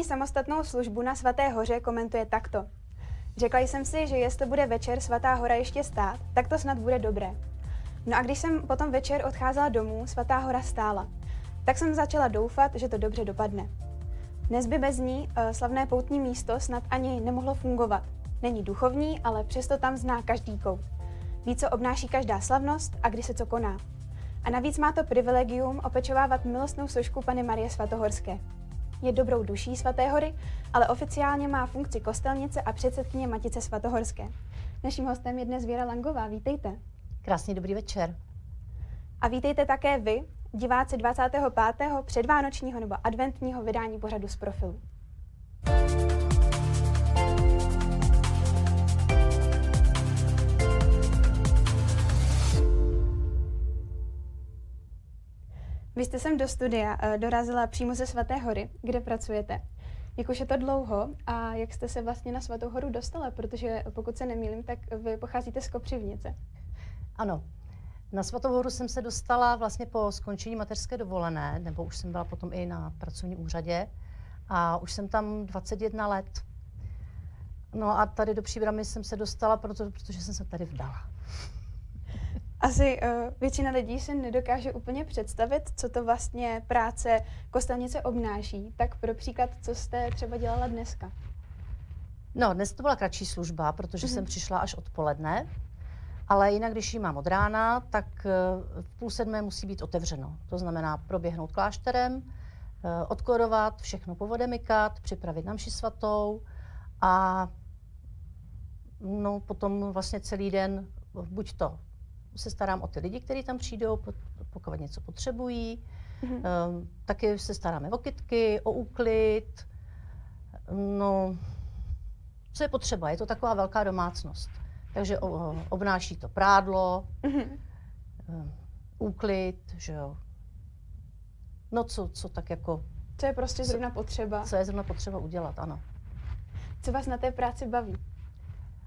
První samostatnou službu na Svaté hoře komentuje takto. Řekla jsem si, že jestli bude večer Svatá hora ještě stát, tak to snad bude dobré. No a když jsem potom večer odcházela domů, Svatá hora stála. Tak jsem začala doufat, že to dobře dopadne. Dnes by bez ní uh, slavné poutní místo snad ani nemohlo fungovat. Není duchovní, ale přesto tam zná každý kout. Ví, co obnáší každá slavnost a kdy se co koná. A navíc má to privilegium opečovávat milostnou sošku Pany Marie Svatohorské. Je dobrou duší Svaté hory, ale oficiálně má funkci kostelnice a předsedkyně Matice Svatohorské. Naším hostem je dnes Věra Langová. Vítejte. Krásný dobrý večer. A vítejte také vy, diváci 25. předvánočního nebo adventního vydání pořadu z profilu. Vy jste sem do studia uh, dorazila přímo ze Svaté hory, kde pracujete. Jak už je to dlouho a jak jste se vlastně na Svatou horu dostala, protože pokud se nemýlím, tak vy pocházíte z Kopřivnice. Ano, na Svatou horu jsem se dostala vlastně po skončení mateřské dovolené, nebo už jsem byla potom i na pracovním úřadě a už jsem tam 21 let. No a tady do Příbramy jsem se dostala, proto, protože jsem se tady vdala. Asi uh, většina lidí si nedokáže úplně představit, co to vlastně práce kostelnice obnáší. Tak pro příklad, co jste třeba dělala dneska? No, dnes to byla kratší služba, protože mm-hmm. jsem přišla až odpoledne, ale jinak, když ji mám od rána, tak uh, v půl sedmé musí být otevřeno. To znamená proběhnout klášterem, uh, odkorovat, všechno povodemikat, připravit na mši svatou a no, potom vlastně celý den buď to se starám o ty lidi, kteří tam přijdou, pokud něco potřebují. Mm-hmm. taky se staráme o kytky, o úklid. No, co je potřeba? Je to taková velká domácnost. Takže o, obnáší to prádlo, mm-hmm. úklid, že jo. No co, co tak jako... Co je prostě zrovna potřeba. Co je zrovna potřeba udělat, ano. Co vás na té práci baví?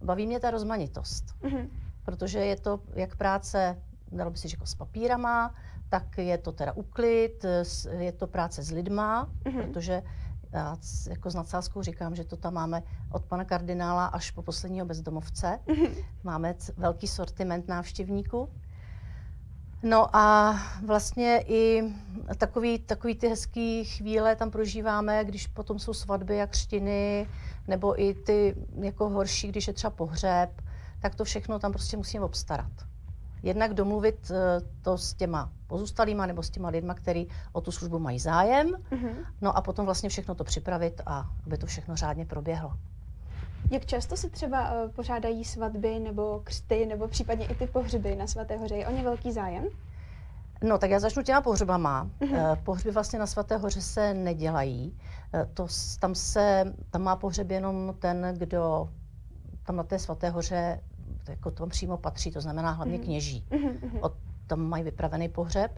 Baví mě ta rozmanitost. Mm-hmm protože je to jak práce, dalo by si říct, s papírama, tak je to teda uklid, je to práce s lidma, mm-hmm. protože já jako s nadsázkou říkám, že to tam máme od pana kardinála až po posledního bezdomovce. Mm-hmm. Máme velký sortiment návštěvníků. No a vlastně i takový, takový ty hezké chvíle tam prožíváme, když potom jsou svatby a křtiny, nebo i ty jako horší, když je třeba pohřeb tak to všechno tam prostě musíme obstarat. Jednak domluvit eh, to s těma pozůstalýma nebo s těma lidma, kteří o tu službu mají zájem, mm-hmm. no a potom vlastně všechno to připravit a aby to všechno řádně proběhlo. Jak často si třeba uh, pořádají svatby nebo křty nebo případně i ty pohřby na Svaté hoře? Je o ně velký zájem? No, tak já začnu těma pohřbama. Mm-hmm. Pohřby vlastně na Svaté hoře se nedělají. To, tam, se, tam má pohřeb jenom ten, kdo tam na té Svaté hoře to jako to přímo patří, to znamená hlavně mm. kněží. Mm-hmm. Od, tam mají vypravený pohřeb.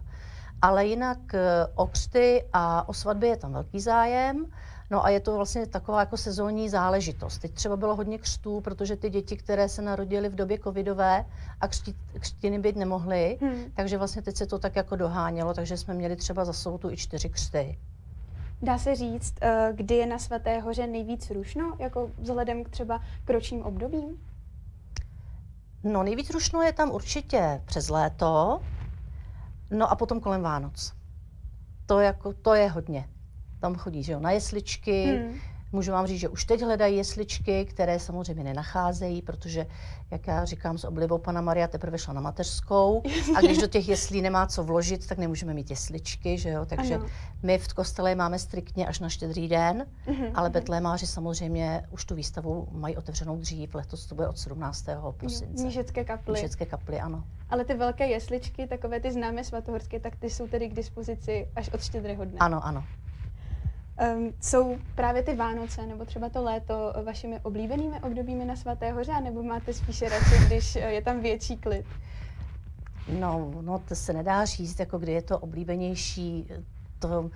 Ale jinak e, o křty a o svatby je tam velký zájem. No a je to vlastně taková jako sezónní záležitost. Teď třeba bylo hodně křtů, protože ty děti, které se narodily v době covidové a křtí, křtiny být nemohly, hmm. takže vlastně teď se to tak jako dohánělo, takže jsme měli třeba za sobotu i čtyři křty. Dá se říct, e, kdy je na Svaté hoře nejvíc rušno, jako vzhledem k třeba k ročním obdobím? No nejvíc rušno je tam určitě přes léto, no a potom kolem Vánoc. To, jako, to je hodně. Tam chodí že jo, na jesličky, hmm. Můžu vám říct, že už teď hledají jesličky, které samozřejmě nenacházejí, protože, jak já říkám s oblibou, pana Maria teprve šla na mateřskou a když do těch jeslí nemá co vložit, tak nemůžeme mít jesličky, že jo? Takže ano. my v kostele máme striktně až na štědrý den, uh-huh, ale betlémáři samozřejmě už tu výstavu mají otevřenou dřív, letos to bude od 17. prosince. Nížecké kaply. Nížecké kaply, ano. Ale ty velké jesličky, takové ty známé svatohorské, tak ty jsou tedy k dispozici až od štědrého dne. Ano, ano. Um, jsou právě ty Vánoce nebo třeba to léto vašimi oblíbenými obdobími na Svaté hoře, nebo máte spíše radši, když je tam větší klid? No, no to se nedá říct, jako kdy je to oblíbenější. To,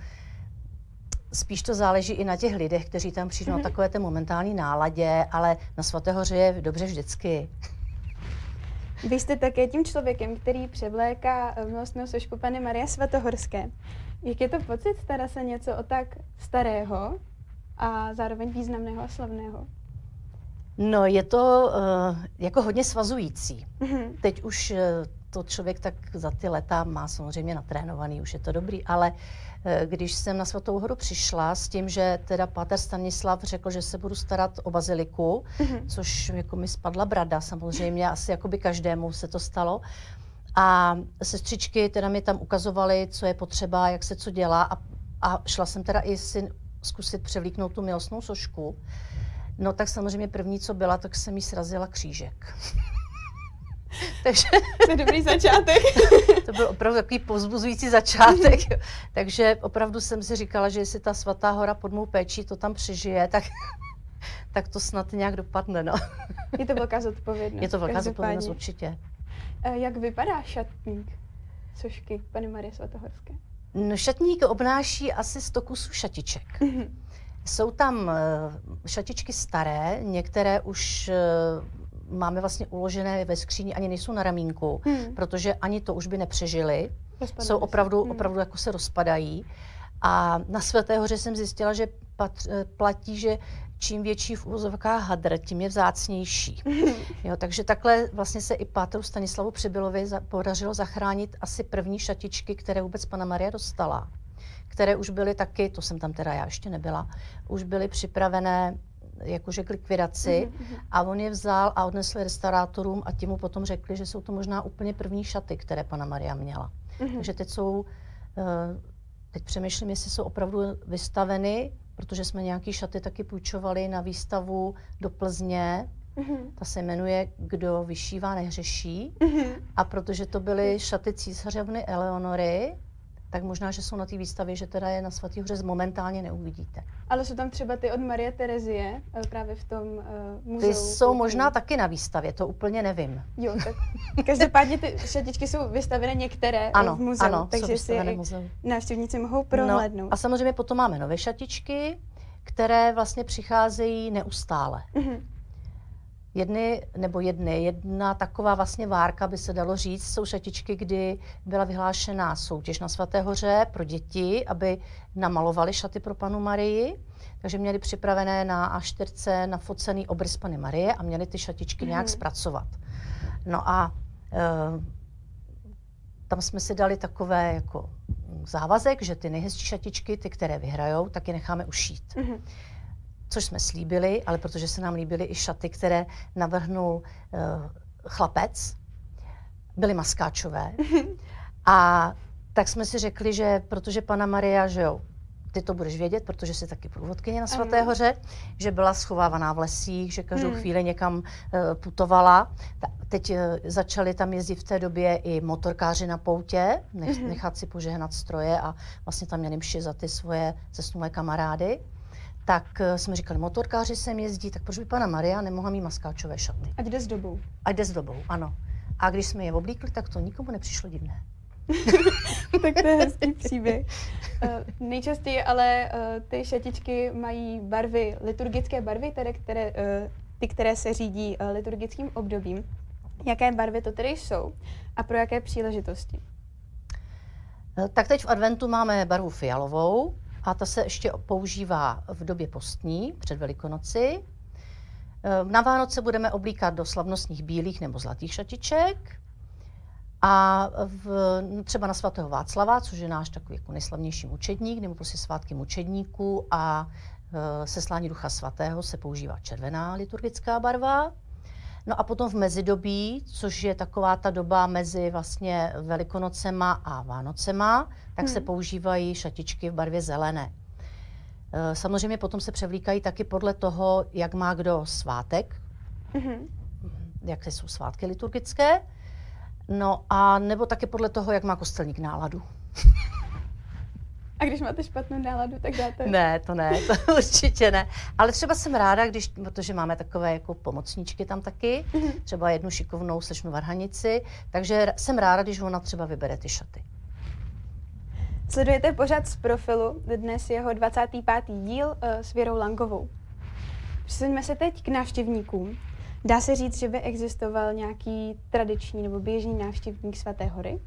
spíš to záleží i na těch lidech, kteří tam přijdou mm-hmm. na mhm. takové té momentální náladě, ale na Svaté hoře je dobře vždycky. Vy jste také tím člověkem, který převléká milostnou sošku Pany Marie Svatohorské. Jak je to pocit starat se něco o tak starého a zároveň významného a slavného? No, je to uh, jako hodně svazující. Mm-hmm. Teď už uh, to člověk tak za ty leta má samozřejmě natrénovaný, už je to dobrý, ale uh, když jsem na Svatou horu přišla s tím, že teda páter Stanislav řekl, že se budu starat o baziliku, mm-hmm. což jako mi spadla brada samozřejmě, asi jako by každému se to stalo, a sestřičky teda mi tam ukazovaly, co je potřeba, jak se co dělá a, a šla jsem teda i si zkusit převlíknout tu milostnou sošku. No tak samozřejmě první, co byla, tak jsem jí srazila křížek. Takže... To je dobrý začátek. to byl opravdu takový pozbuzující začátek. Takže opravdu jsem si říkala, že jestli ta svatá hora pod mou péčí to tam přežije, tak, tak to snad nějak dopadne. No. Je to velká zodpovědnost. Je to velká zodpovědnost určitě. Eh, jak vypadá šatník sošky Pany Marie Svatohorské? No, šatník obnáší asi 100 kusů šatiček. Mm-hmm. Jsou tam eh, šatičky staré, některé už eh, máme vlastně uložené ve skříni, ani nejsou na ramínku, hmm. protože ani to už by nepřežili. Jsou opravdu, hmm. opravdu jako se rozpadají. A na Svaté hoře jsem zjistila, že pat, platí, že čím větší v úvozovkách hadr, tím je vzácnější. Jo, takže takhle vlastně se i Pátru Stanislavu Přibylovi za, podařilo zachránit asi první šatičky, které vůbec pana Maria dostala. Které už byly taky, to jsem tam teda já ještě nebyla, už byly připravené jakože k likvidaci mm-hmm. a on je vzal a odnesl restaurátorům a ti mu potom řekli, že jsou to možná úplně první šaty, které pana Maria měla. Mm-hmm. Takže teď jsou, eh, teď přemýšlím, jestli jsou opravdu vystaveny protože jsme nějaký šaty taky půjčovali na výstavu do Plzně. Mm-hmm. Ta se jmenuje Kdo vyšívá, nehřeší. Mm-hmm. A protože to byly šaty císařovny Eleonory, tak možná, že jsou na té výstavě, že teda je na Svatý hoře momentálně neuvidíte. Ale jsou tam třeba ty od Marie Terezie, eh, právě v tom uh, muzeu. Ty jsou možná taky na výstavě, to úplně nevím. Jo, tak každopádně ty šatičky jsou vystavené některé eh, ano, v muzeu, ano, takže si je návštěvníci mohou prohlédnout. No, a samozřejmě potom máme nové šatičky, které vlastně přicházejí neustále. Mm-hmm. Jedny, nebo jedny, jedna taková vlastně várka, by se dalo říct, jsou šatičky, kdy byla vyhlášená soutěž na Svaté hoře pro děti, aby namalovali šaty pro panu Marii. Takže měli připravené na A4 nafocený obrys Pany Marie a měli ty šatičky mm. nějak mhm. zpracovat. No a e, tam jsme si dali takové jako závazek, že ty nejhezčí šatičky, ty, které vyhrajou, taky necháme ušít. Mm-hmm což jsme slíbili, ale protože se nám líbily i šaty, které navrhnul uh, chlapec, byly maskáčové. A tak jsme si řekli, že protože pana Maria, že jo, ty to budeš vědět, protože jsi taky průvodkyně na Svaté hoře, že byla schovávaná v lesích, že každou hmm. chvíli někam uh, putovala. Ta, teď uh, začali tam jezdit v té době i motorkáři na poutě, nech, hmm. nechat si požehnat stroje a vlastně tam měli mši za ty svoje zesnulé kamarády tak eh, jsme říkali, motorkáři sem jezdí, tak proč by pana Maria nemohla mít maskáčové šaty? Ať jde s dobou. Ať jde s dobou, ano. A když jsme je oblíkli, tak to nikomu nepřišlo divné. tak to je hezký příběh. Uh, nejčastěji ale uh, ty šatičky mají barvy, liturgické barvy, tedy, které, uh, ty, které se řídí uh, liturgickým obdobím. Jaké barvy to tedy jsou a pro jaké příležitosti? Tak teď v adventu máme barvu fialovou, a ta se ještě používá v době postní, před Velikonoci. Ehm, na Vánoce budeme oblíkat do slavnostních bílých nebo zlatých šatiček. A v, třeba na svatého Václava, což je náš takový jako nejslavnější mučedník, nebo prostě svátky mučedníků a e, seslání ducha svatého se používá červená liturgická barva. No a potom v mezidobí, což je taková ta doba mezi vlastně Velikonocema a Vánocema, tak hmm. se používají šatičky v barvě zelené. E, samozřejmě potom se převlíkají taky podle toho, jak má kdo svátek, hmm. jak jsou svátky liturgické, no a nebo taky podle toho, jak má kostelník náladu. A když máte špatnou náladu, tak dáte? Ne, to ne, to určitě ne. Ale třeba jsem ráda, když, protože máme takové jako pomocníčky tam taky, mhm. třeba jednu šikovnou slečnu varhanici, takže jsem ráda, když ona třeba vybere ty šaty. Sledujete pořád z profilu, dnes jeho 25. díl uh, s Věrou Langovou. Přesuňme se teď k návštěvníkům. Dá se říct, že by existoval nějaký tradiční nebo běžný návštěvník Svaté hory?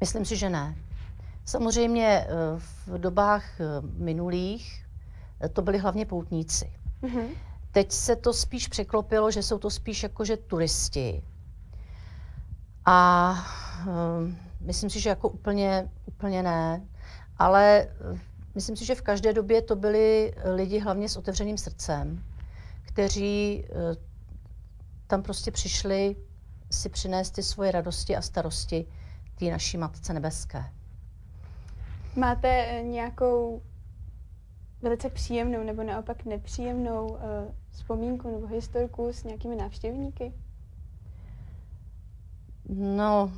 Myslím si, že ne. Samozřejmě eh, v dobách eh, minulých to byli hlavně poutníci. Mm-hmm. Teď se to spíš překlopilo, že jsou to spíš jakože turisti. A um, myslím si, že jako úplně, úplně ne. Ale myslím si, že v každé době to byli lidi hlavně s otevřeným srdcem, kteří uh, tam prostě přišli si přinést ty svoje radosti a starosti té naší Matce Nebeské. Máte eh, nějakou velice příjemnou nebo naopak nepříjemnou uh, vzpomínku nebo historku s nějakými návštěvníky? No,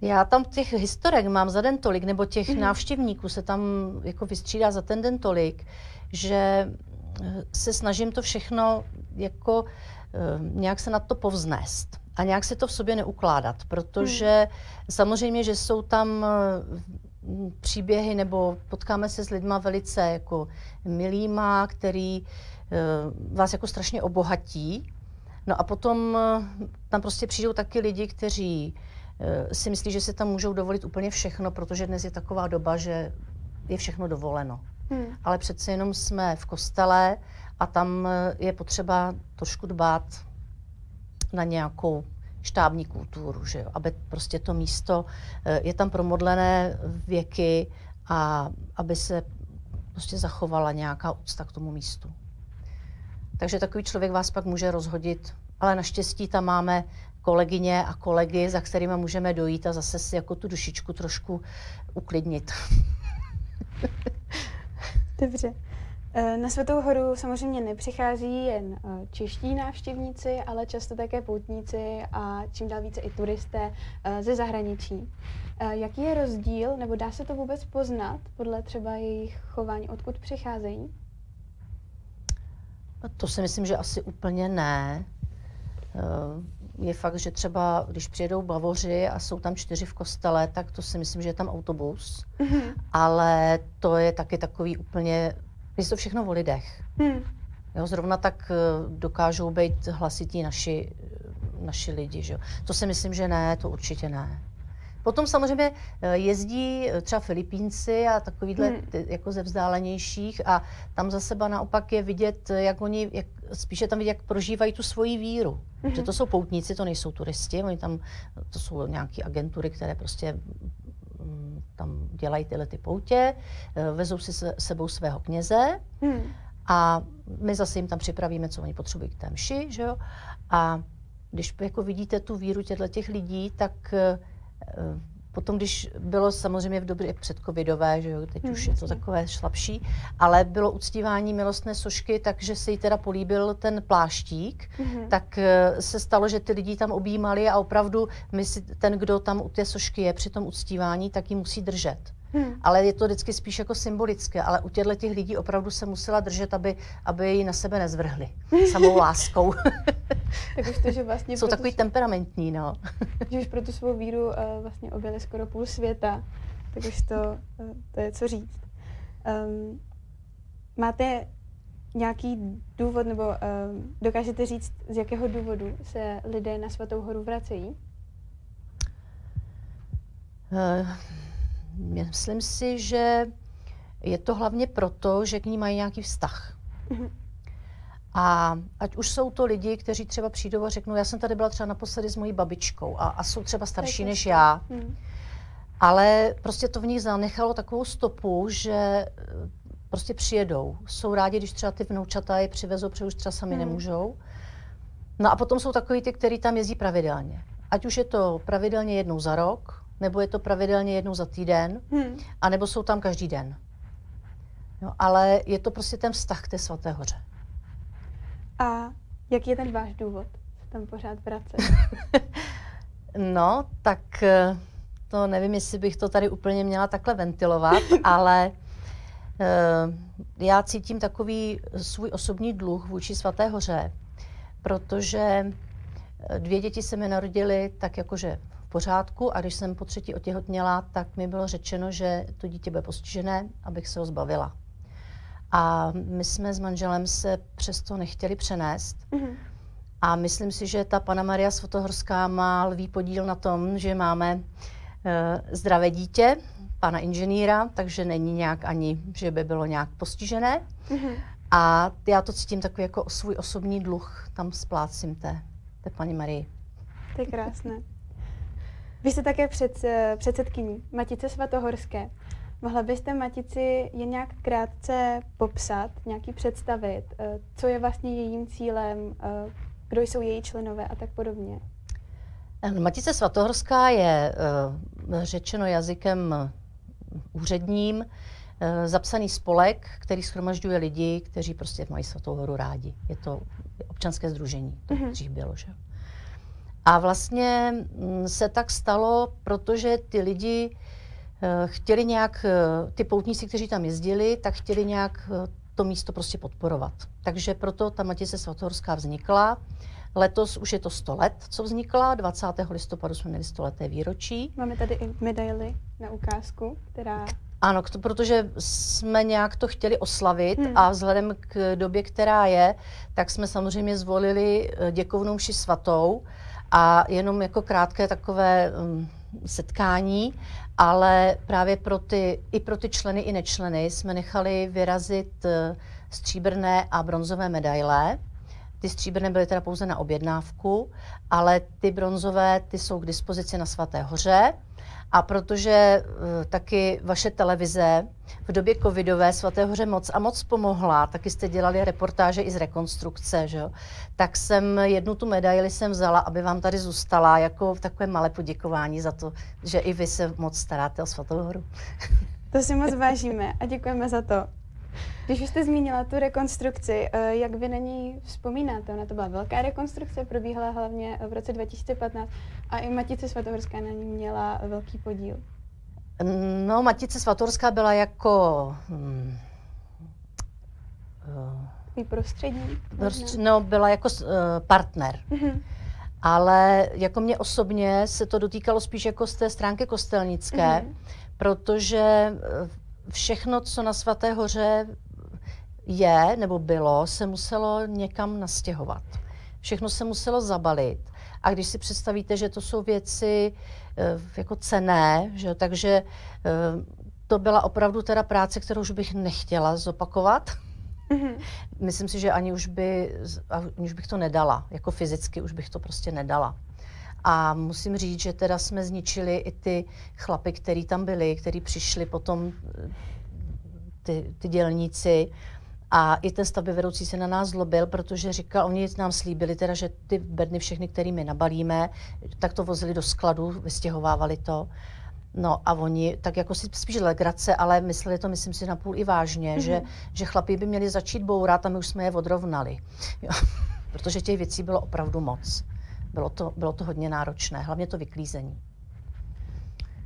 já tam těch historek mám za den tolik, nebo těch mm-hmm. návštěvníků se tam jako vystřídá za ten den tolik, že eh, se snažím to všechno jako uh, nějak se na to povznést a nějak si to v sobě neukládat, protože mm. samozřejmě, že jsou tam příběhy nebo potkáme se s lidma velice jako milýma, který uh, vás jako strašně obohatí. No a potom uh, tam prostě přijdou taky lidi, kteří uh, si myslí, že si tam můžou dovolit úplně všechno, protože dnes je taková doba, že je všechno dovoleno. Hmm. Ale přece jenom jsme v kostele a tam je potřeba trošku dbát na nějakou štábní kulturu, že jo? aby prostě to místo eh, je tam promodlené věky a aby se prostě zachovala nějaká úcta k tomu místu. Takže takový člověk vás pak může rozhodit, ale naštěstí tam máme kolegyně a kolegy, za kterými můžeme dojít a zase si jako tu dušičku trošku uklidnit. Dobře. Eh, na Svatou horu samozřejmě nepřichází jen eh, čeští návštěvníci, ale často také poutníci a čím dál více i turisté eh, ze zahraničí. Jaký je rozdíl, nebo dá se to vůbec poznat podle třeba jejich chování, odkud přicházejí? To si myslím, že asi úplně ne. Je fakt, že třeba když přijedou Bavoři a jsou tam čtyři v kostele, tak to si myslím, že je tam autobus. Mm-hmm. Ale to je taky takový úplně je to všechno o lidech. Hmm. Jo, zrovna tak eh, dokážou být hlasití naši, naši lidi. Že? To si myslím, že ne, to určitě ne. Potom samozřejmě eh, jezdí eh, třeba Filipínci a takovýhle hmm. jako ze vzdálenějších a tam za seba naopak je vidět, jak oni, jak, spíše tam vidět, jak prožívají tu svoji víru. Hmm. Že to jsou poutníci, to nejsou turisti, oni tam, to jsou nějaké agentury, které prostě tam dělají tyhle ty poutě, eh, vezou si se sebou svého kněze hmm. a my zase jim tam připravíme, co oni potřebují k té mši, že jo? A když jako vidíte tu víru těchto těch lidí, tak eh, Potom, když bylo samozřejmě v době předcovidové, že jo, teď už je to takové šlapší, ale bylo uctívání milostné sošky, takže se jí teda políbil ten pláštík, mm-hmm. tak eh, se stalo, že ty lidi tam objímali a opravdu my si, ten, kdo tam u té sošky je při tom uctívání, tak ji musí držet. Hmm. Ale je to vždycky spíš jako symbolické. Ale u těchto těch lidí opravdu se musela držet, aby, aby ji na sebe nezvrhli samou láskou. tak už to, že vlastně Jsou takový temperamentní, no. že už pro tu svou víru uh, vlastně objeli skoro půl světa, tak už to, uh, to je co říct. Um, máte nějaký důvod, nebo um, dokážete říct, z jakého důvodu se lidé na Svatou horu vracejí? Uh, Myslím si, že je to hlavně proto, že k ní mají nějaký vztah. Mm-hmm. A ať už jsou to lidi, kteří třeba přijdou a řeknou, já jsem tady byla třeba naposledy s mojí babičkou a, a jsou třeba starší než já. Mm. Ale prostě to v nich zanechalo takovou stopu, že eh, prostě přijedou. Jsou rádi, když třeba ty vnoučata je přivezou, protože už třeba sami mm. nemůžou. No a potom jsou takový ty, kteří tam jezdí pravidelně. Ať už je to pravidelně jednou za rok, nebo je to pravidelně jednou za týden, hmm. anebo jsou tam každý den. No, ale je to prostě ten vztah k té svaté hoře. A jaký je ten váš důvod tam pořád vracet? no, tak eh, to nevím, jestli bych to tady úplně měla takhle ventilovat, ale uh, já cítím takový svůj osobní dluh vůči svaté hoře, protože eh, dvě děti se mi narodily tak jakože pořádku a když jsem po třetí otěhotněla, tak mi bylo řečeno, že to dítě bude postižené, abych se ho zbavila. A my jsme s manželem se přesto nechtěli přenést. Mm-hmm. A myslím si, že ta pana Maria Svotohorská má lvý podíl na tom, že máme zdravé dítě, pana inženýra, takže není nějak ani, že by bylo nějak postižené. Mm-hmm. A já to cítím takový jako svůj osobní dluh, tam splácím té, té paní Marii. To je krásné. Vy jste také před, eh, předsedkyní Matice Svatohorské. Mohla byste Matici jen nějak krátce popsat, nějaký představit, eh, co je vlastně jejím cílem, eh, kdo jsou její členové a tak podobně? Matice Svatohorská je řečeno jazykem úředním, zapsaný spolek, který schromažďuje lidi, kteří prostě mají Svatou horu rádi. Je to občanské združení, to mm-hmm. dřív bylo, že? A vlastně mm, se tak stalo, protože ty lidi eh, chtěli nějak, eh, ty poutníci, kteří tam jezdili, tak chtěli nějak eh, to místo prostě podporovat. Takže proto ta Matice svatohorská vznikla. Letos už je to 100 let, co vznikla. 20. listopadu jsme měli 100 leté výročí. Máme tady i medaily na ukázku, která... Ano, to, protože jsme nějak to chtěli oslavit hmm. a vzhledem k době, která je, tak jsme samozřejmě zvolili děkovnou mši svatou, a jenom jako krátké takové um, setkání, ale právě pro ty, i pro ty členy i nečleny jsme nechali vyrazit uh, stříbrné a bronzové medaile. Ty stříbrné byly teda pouze na objednávku, ale ty bronzové ty jsou k dispozici na Svaté hoře. A protože uh, taky vaše televize v době covidové Svaté hoře moc a moc pomohla, taky jste dělali reportáže i z rekonstrukce, že jo? tak jsem jednu tu medaili jsem vzala, aby vám tady zůstala jako takové malé poděkování za to, že i vy se moc staráte o Svatou horu. To si moc vážíme a děkujeme za to. Když už jste zmínila tu rekonstrukci, eh, jak vy na ní vzpomínáte? Ona to byla velká rekonstrukce, probíhala hlavně v roce 2015 a i Matice Svatohorská na ní měla velký podíl. No, Matice Svatohorská byla jako... Hmm, uh, prostředí? No, byla jako uh, partner. Mm-hmm. Ale jako mě osobně se to dotýkalo spíš jako z té stránky kostelnické, mm-hmm. protože všechno, co na Svaté hoře je nebo bylo, se muselo někam nastěhovat. Všechno se muselo zabalit. A když si představíte, že to jsou věci eh, jako cené, že, takže eh, to byla opravdu teda práce, kterou už bych nechtěla zopakovat. Mm-hmm. Myslím si, že ani už, by, ani už bych to nedala, jako fyzicky už bych to prostě nedala. A musím říct, že teda jsme zničili i ty chlapy, který tam byli, který přišli potom, eh, ty, ty dělníci. A i ten stavby vedoucí se na nás zlobil, protože říkal, oni nám slíbili teda, že ty bedny všechny, které my nabalíme, tak to vozili do skladu, vystěhovávali to. No a oni tak jako si spíš legrace, ale mysleli to, myslím si, napůl i vážně, mm-hmm. že, že chlapí by měli začít bourat a my už jsme je odrovnali. Jo. Protože těch věcí bylo opravdu moc. Bylo to, bylo to hodně náročné, hlavně to vyklízení.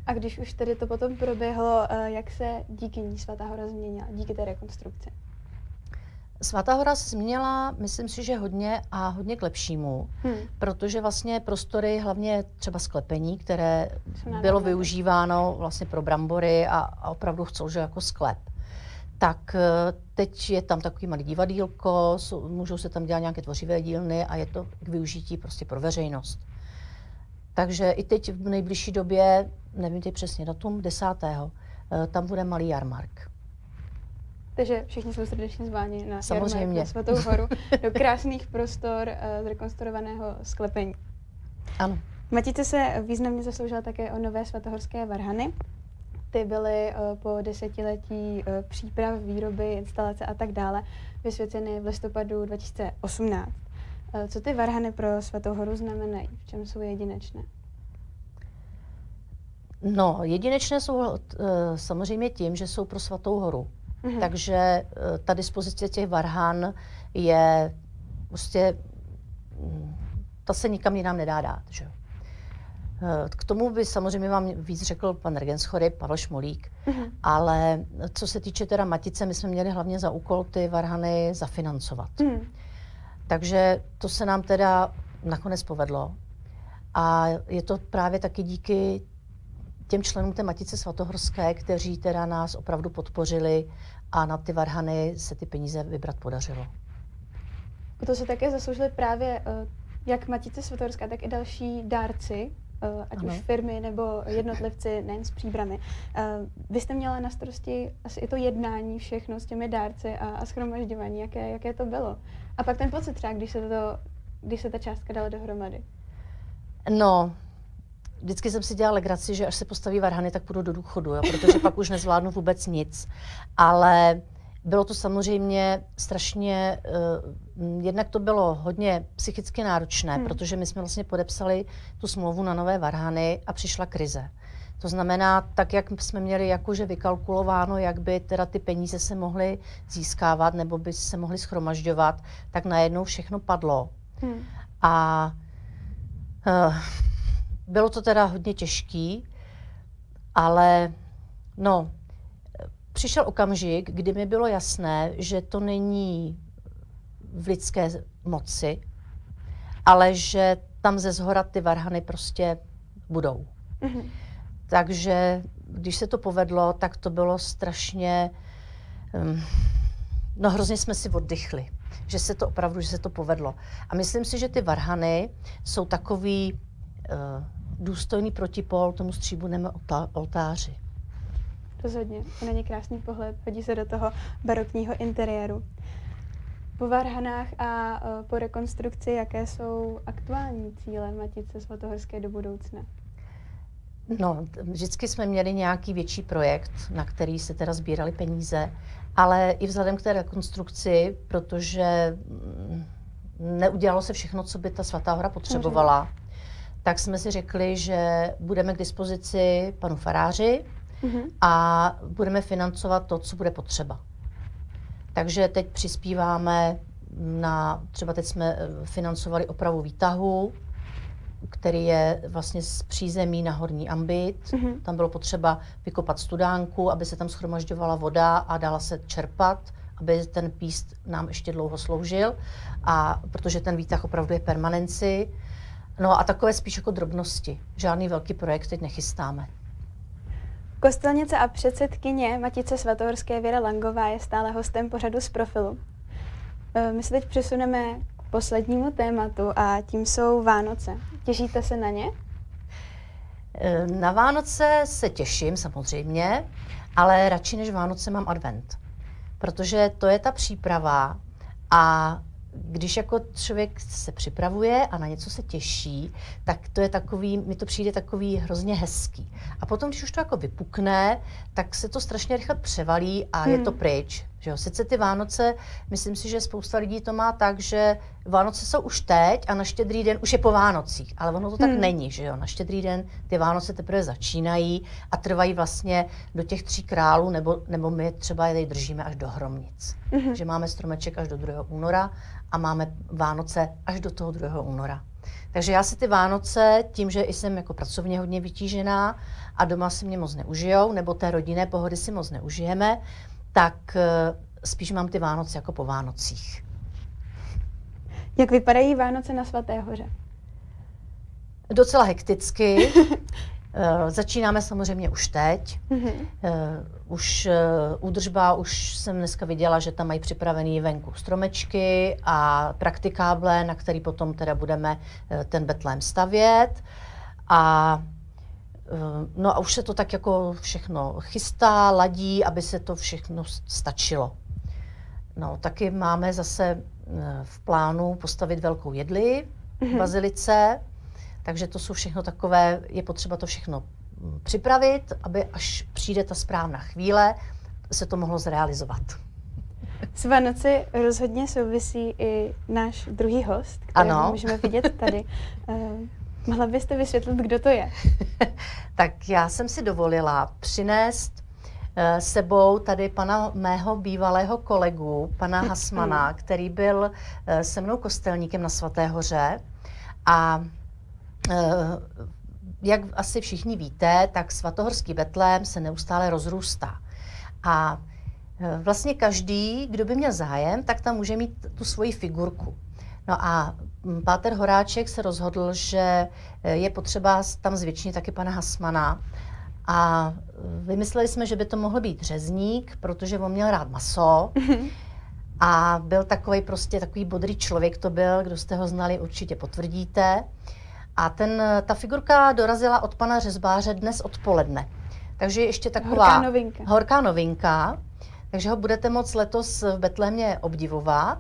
A když už tedy to potom proběhlo, eh, jak se díky ní Svatá hora změnila, díky té rekonstrukci? Svatá hora se změnila, myslím si, že hodně a hodně k lepšímu, hmm. protože vlastně prostory, hlavně třeba sklepení, které bylo využíváno vlastně pro brambory a, a opravdu chcou, že jako sklep. Tak eh, teď je tam takový malý divadílko, můžou se tam dělat nějaké tvořivé dílny a je to k využití prostě pro veřejnost. Takže i teď v nejbližší době, nevím teď přesně datum, desátého, eh, tam bude malý jarmark. Takže všichni jsou srdečně zváni na Samozřejmě. na Svatou horu do krásných prostor uh, zrekonstruovaného sklepení. Ano. Matice se významně zasloužila také o nové svatohorské varhany. Ty byly uh, po desetiletí uh, příprav, výroby, instalace a tak dále vysvěceny v listopadu 2018. Uh, co ty varhany pro Svatou horu znamenají? V čem jsou jedinečné? No, jedinečné jsou samozřejmě tím, že jsou pro Svatou horu. Mm-hmm. Takže eh, ta dispozice těch varhan je prostě, mm, ta se nikam jinam nedá dát. Že? Eh, k tomu by samozřejmě vám víc řekl pan Regenschory, Pavel Šmolík, mm-hmm. ale co se týče teda Matice, my jsme měli hlavně za úkol ty varhany zafinancovat. Mm-hmm. Takže to se nám teda nakonec povedlo. A je to právě taky díky těm členům té Matice Svatohorské, kteří teda nás opravdu podpořili a na ty varhany se ty peníze vybrat podařilo. To se také zasloužili právě eh, jak Matice Svatohorská, tak i další dárci, ať ano. už firmy nebo jednotlivci, nejen s příbrami. Vy jste měla na starosti asi i to jednání všechno s těmi dárci a, a schromažďování, jaké, jaké to bylo. A pak ten pocit třeba, když se, to, když se ta částka dala dohromady. No, vždycky jsem si dělala legraci, že až se postaví varhany, tak půjdu do důchodu, jo, protože pak už nezvládnu vůbec nic. Ale bylo to samozřejmě strašně, uh, jednak to bylo hodně psychicky náročné, hmm. protože my jsme vlastně podepsali tu smlouvu na nové varhany a přišla krize. To znamená, tak jak jsme měli jakože vykalkulováno, jak by teda ty peníze se mohly získávat nebo by se mohly schromažďovat, tak najednou všechno padlo. Hmm. A uh, bylo to teda hodně těžký, ale no, přišel okamžik, kdy mi bylo jasné, že to není v lidské moci, ale že tam ze zhora ty varhany prostě budou. Mm-hmm. Takže když se to povedlo, tak to bylo strašně, um, no hrozně jsme si oddychli, že se to opravdu, že se to povedlo. A myslím si, že ty varhany jsou takový uh, důstojný protipol tomu stříbrnému oltáři. Rozhodně, to není krásný pohled, hodí se do toho barokního interiéru. Po Varhanách a uh, po rekonstrukci, jaké jsou aktuální cíle Matice Svatohorské do budoucna? No, vždycky jsme měli nějaký větší projekt, na který se teda sbírali peníze, ale i vzhledem k té rekonstrukci, protože mm, neudělalo se všechno, co by ta Svatá hora potřebovala, tak jsme si řekli, že budeme k dispozici panu faráři mm-hmm. a budeme financovat to, co bude potřeba. Takže teď přispíváme na, třeba teď jsme eh, financovali opravu výtahu, který je vlastně z přízemí na horní ambit. Mm-hmm. Tam bylo potřeba vykopat studánku, aby se tam schromažďovala voda a dala se čerpat, aby ten píst nám ještě dlouho sloužil. A protože ten výtah opravdu je permanenci. No a takové spíš jako drobnosti. Žádný velký projekt teď nechystáme. Kostelnice a předsedkyně Matice Svatohorské Věra Langová je stále hostem pořadu z profilu. E, my se teď přesuneme k poslednímu tématu a tím jsou Vánoce. Těšíte se na ně? E, na Vánoce se těším samozřejmě, ale radši než Vánoce mám advent. Protože to je ta příprava a když jako člověk se připravuje a na něco se těší, tak to je takový, mi to přijde takový hrozně hezký. A potom, když už to jako vypukne, tak se to strašně rychle převalí a hmm. je to hmm. pryč. Že jo? Sice ty Vánoce, myslím si, že spousta lidí to má tak, že Vánoce jsou už teď a na štědrý den už je po Vánocích, ale ono to tak hmm. není, že jo. Na štědrý den ty Vánoce teprve začínají a trvají vlastně do těch tří králů, nebo, nebo my třeba je držíme až do Hromnic. Hmm. Že máme stromeček až do 2. února a máme Vánoce až do toho 2. února. Takže já si ty Vánoce, tím, že jsem jako pracovně hodně vytížená a doma si mě moc neužijou, nebo té rodinné pohody si moc neužijeme, tak eh, spíš mám ty Vánoce jako po Vánocích. Jak vypadají Vánoce na Svaté hoře? Docela hekticky. Eh, začínáme samozřejmě už teď. Mm-hmm. Už údržba, už jsem dneska viděla, že tam mají připravený venku stromečky a praktikáble, na který potom teda budeme ten betlém stavět. A No a už se to tak jako všechno chystá, ladí, aby se to všechno stačilo. No, taky máme zase v plánu postavit velkou jedli v mm-hmm. bazilice, takže to jsou všechno takové, je potřeba to všechno mm, připravit, aby až přijde ta správná chvíle, se to mohlo zrealizovat. S Vánoci rozhodně souvisí i náš druhý host, který můžeme vidět tady. Mohla byste vysvětlit, kdo to je? tak já jsem si dovolila přinést uh, sebou tady pana mého bývalého kolegu, pana Hasmana, který byl uh, se mnou kostelníkem na Svaté hoře a Eh, jak asi všichni víte, tak svatohorský betlém se neustále rozrůstá. A vlastně každý, kdo by měl zájem, tak tam může mít tu svoji figurku. No a hm, Páter Horáček se rozhodl, že eh, je potřeba tam zvětšit taky pana Hasmana. A vymysleli jsme, že by to mohl být řezník, protože on měl rád maso. A byl takový prostě takový bodrý člověk to byl, kdo jste ho znali, určitě potvrdíte. A ten, ta figurka dorazila od pana řezbáře dnes odpoledne. Takže ještě taková horká novinka. horká novinka. Takže ho budete moc letos v Betlémě obdivovat.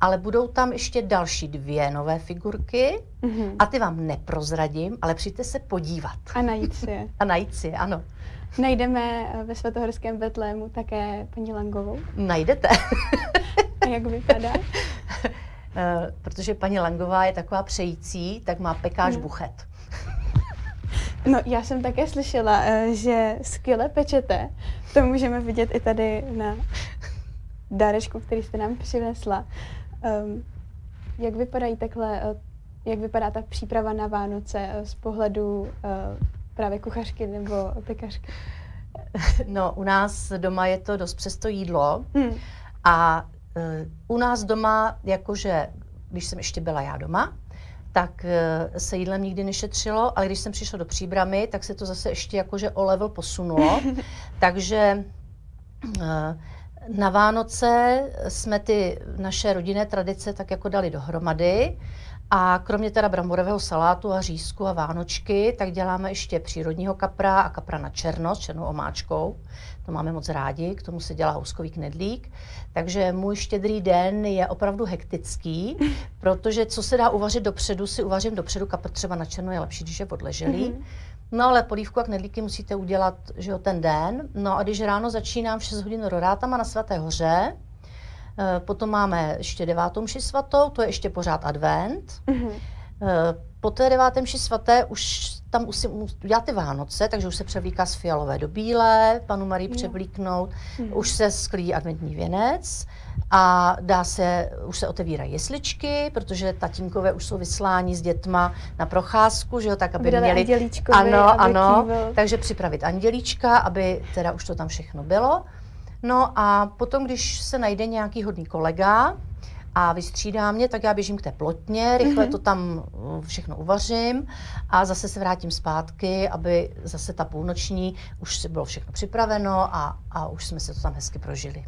Ale budou tam ještě další dvě nové figurky mm-hmm. a ty vám neprozradím, ale přijďte se podívat. A najít si je. A najít si je, ano. Najdeme ve Svatohorském Betlému také paní Langovou? Najdete. A jak vypadá? Eh, protože paní Langová je taková přející, tak má pekáž hmm. buchet. No, já jsem také slyšela, eh, že skvěle pečete. To můžeme vidět i tady na dárečku, který jste nám přinesla. Um, jak vypadají takhle, eh, jak vypadá ta příprava na Vánoce z pohledu uh, právě kuchařky nebo pekařky? No, u nás doma je to dost přesto jídlo hmm. a Eh, u nás doma, jakože, když jsem ještě byla já doma, tak eh, se jídlem nikdy nešetřilo, ale když jsem přišla do příbramy, tak se to zase ještě jakože o level posunulo. Takže eh, na Vánoce jsme ty naše rodinné tradice tak jako dali dohromady a kromě teda bramborového salátu a řízku a vánočky, tak děláme ještě přírodního kapra a kapra na černo s černou omáčkou. To máme moc rádi, k tomu se dělá houskový knedlík. Takže můj štědrý den je opravdu hektický, protože co se dá uvařit dopředu, si uvařím dopředu. Kapr třeba na černo je lepší, když je odleželý. Mm-hmm. No ale polívku a knedlíky musíte udělat že jo, ten den. No a když ráno začínám v 6 hodin rodátama na Svaté hoře, Eh, potom máme ještě devátou mši svatou, to je ještě pořád advent. Mm-hmm. Po té deváté mši svaté už tam musím udělat ty Vánoce, takže už se převlíká z fialové do bílé, panu Marii převlíknout, mm. už se sklí adventní věnec a dá se, už se otevírají jesličky, protože tatínkové už jsou vysláni s dětma na procházku, že jo, tak aby Vydali měli... Ano, ano, takže připravit andělíčka, aby teda už to tam všechno bylo. No a potom, když se najde nějaký hodný kolega a vystřídá mě, tak já běžím k té plotně, rychle mm-hmm. to tam uh, všechno uvařím a zase se vrátím zpátky, aby zase ta půlnoční už bylo všechno připraveno a, a už jsme se to tam hezky prožili.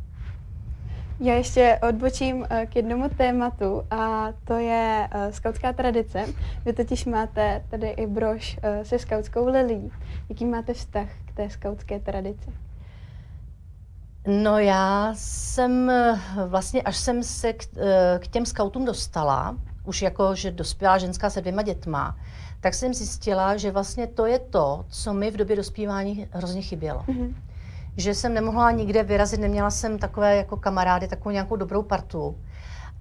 Já ještě odbočím uh, k jednomu tématu a to je uh, skautská tradice. Vy totiž máte tady i brož se skautskou lilí. Jaký máte vztah k té skautské tradici? No já jsem eh, vlastně, až jsem se k, eh, k těm skautům dostala, už jako, že dospělá ženská se dvěma dětma, tak jsem zjistila, že vlastně to je to, co mi v době dospívání hrozně chybělo. Mm-hmm. Že jsem nemohla nikde vyrazit, neměla jsem takové jako kamarády, takovou nějakou dobrou partu.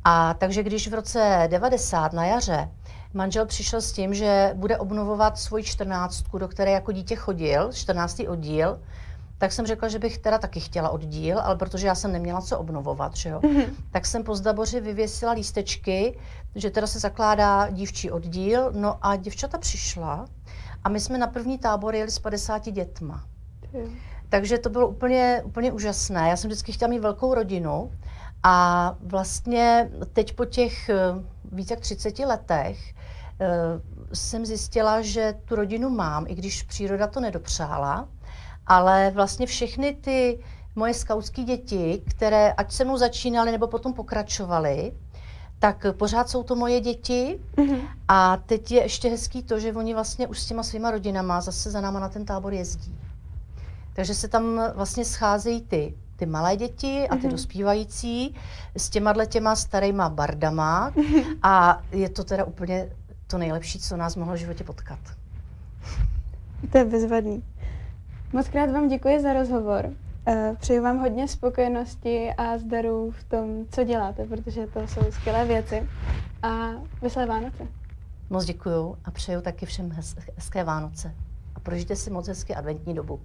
A takže když v roce 90 na jaře manžel přišel s tím, že bude obnovovat svoji čtrnáctku, do které jako dítě chodil, 14. oddíl, tak jsem řekla, že bych teda taky chtěla oddíl, ale protože já jsem neměla co obnovovat, že jo, mm-hmm. tak jsem po zdaboři vyvěsila lístečky, že teda se zakládá dívčí oddíl, no a děvčata přišla a my jsme na první tábor jeli s 50 dětma. Mm. Takže to bylo úplně, úplně úžasné. Já jsem vždycky chtěla mít velkou rodinu a vlastně teď po těch eh, více jak 30 letech eh, jsem zjistila, že tu rodinu mám, i když příroda to nedopřála ale vlastně všechny ty moje skautské děti, které ať se mnou začínaly nebo potom pokračovaly, tak pořád jsou to moje děti mm-hmm. a teď je ještě hezký to, že oni vlastně už s těma svýma rodinama zase za náma na ten tábor jezdí. Takže se tam vlastně scházejí ty, ty malé děti a ty mm-hmm. dospívající s těma těma starýma bardama mm-hmm. a je to teda úplně to nejlepší, co nás mohlo v životě potkat. To je bezvadný. Moc krát vám děkuji za rozhovor. Eh, Přeji vám hodně spokojenosti a zdaru v tom, co děláte, protože to jsou skvělé věci. A veselé Vánoce. Moc děkuji a přeju taky všem hezké Vánoce. A prožijte si moc hezky adventní dobu.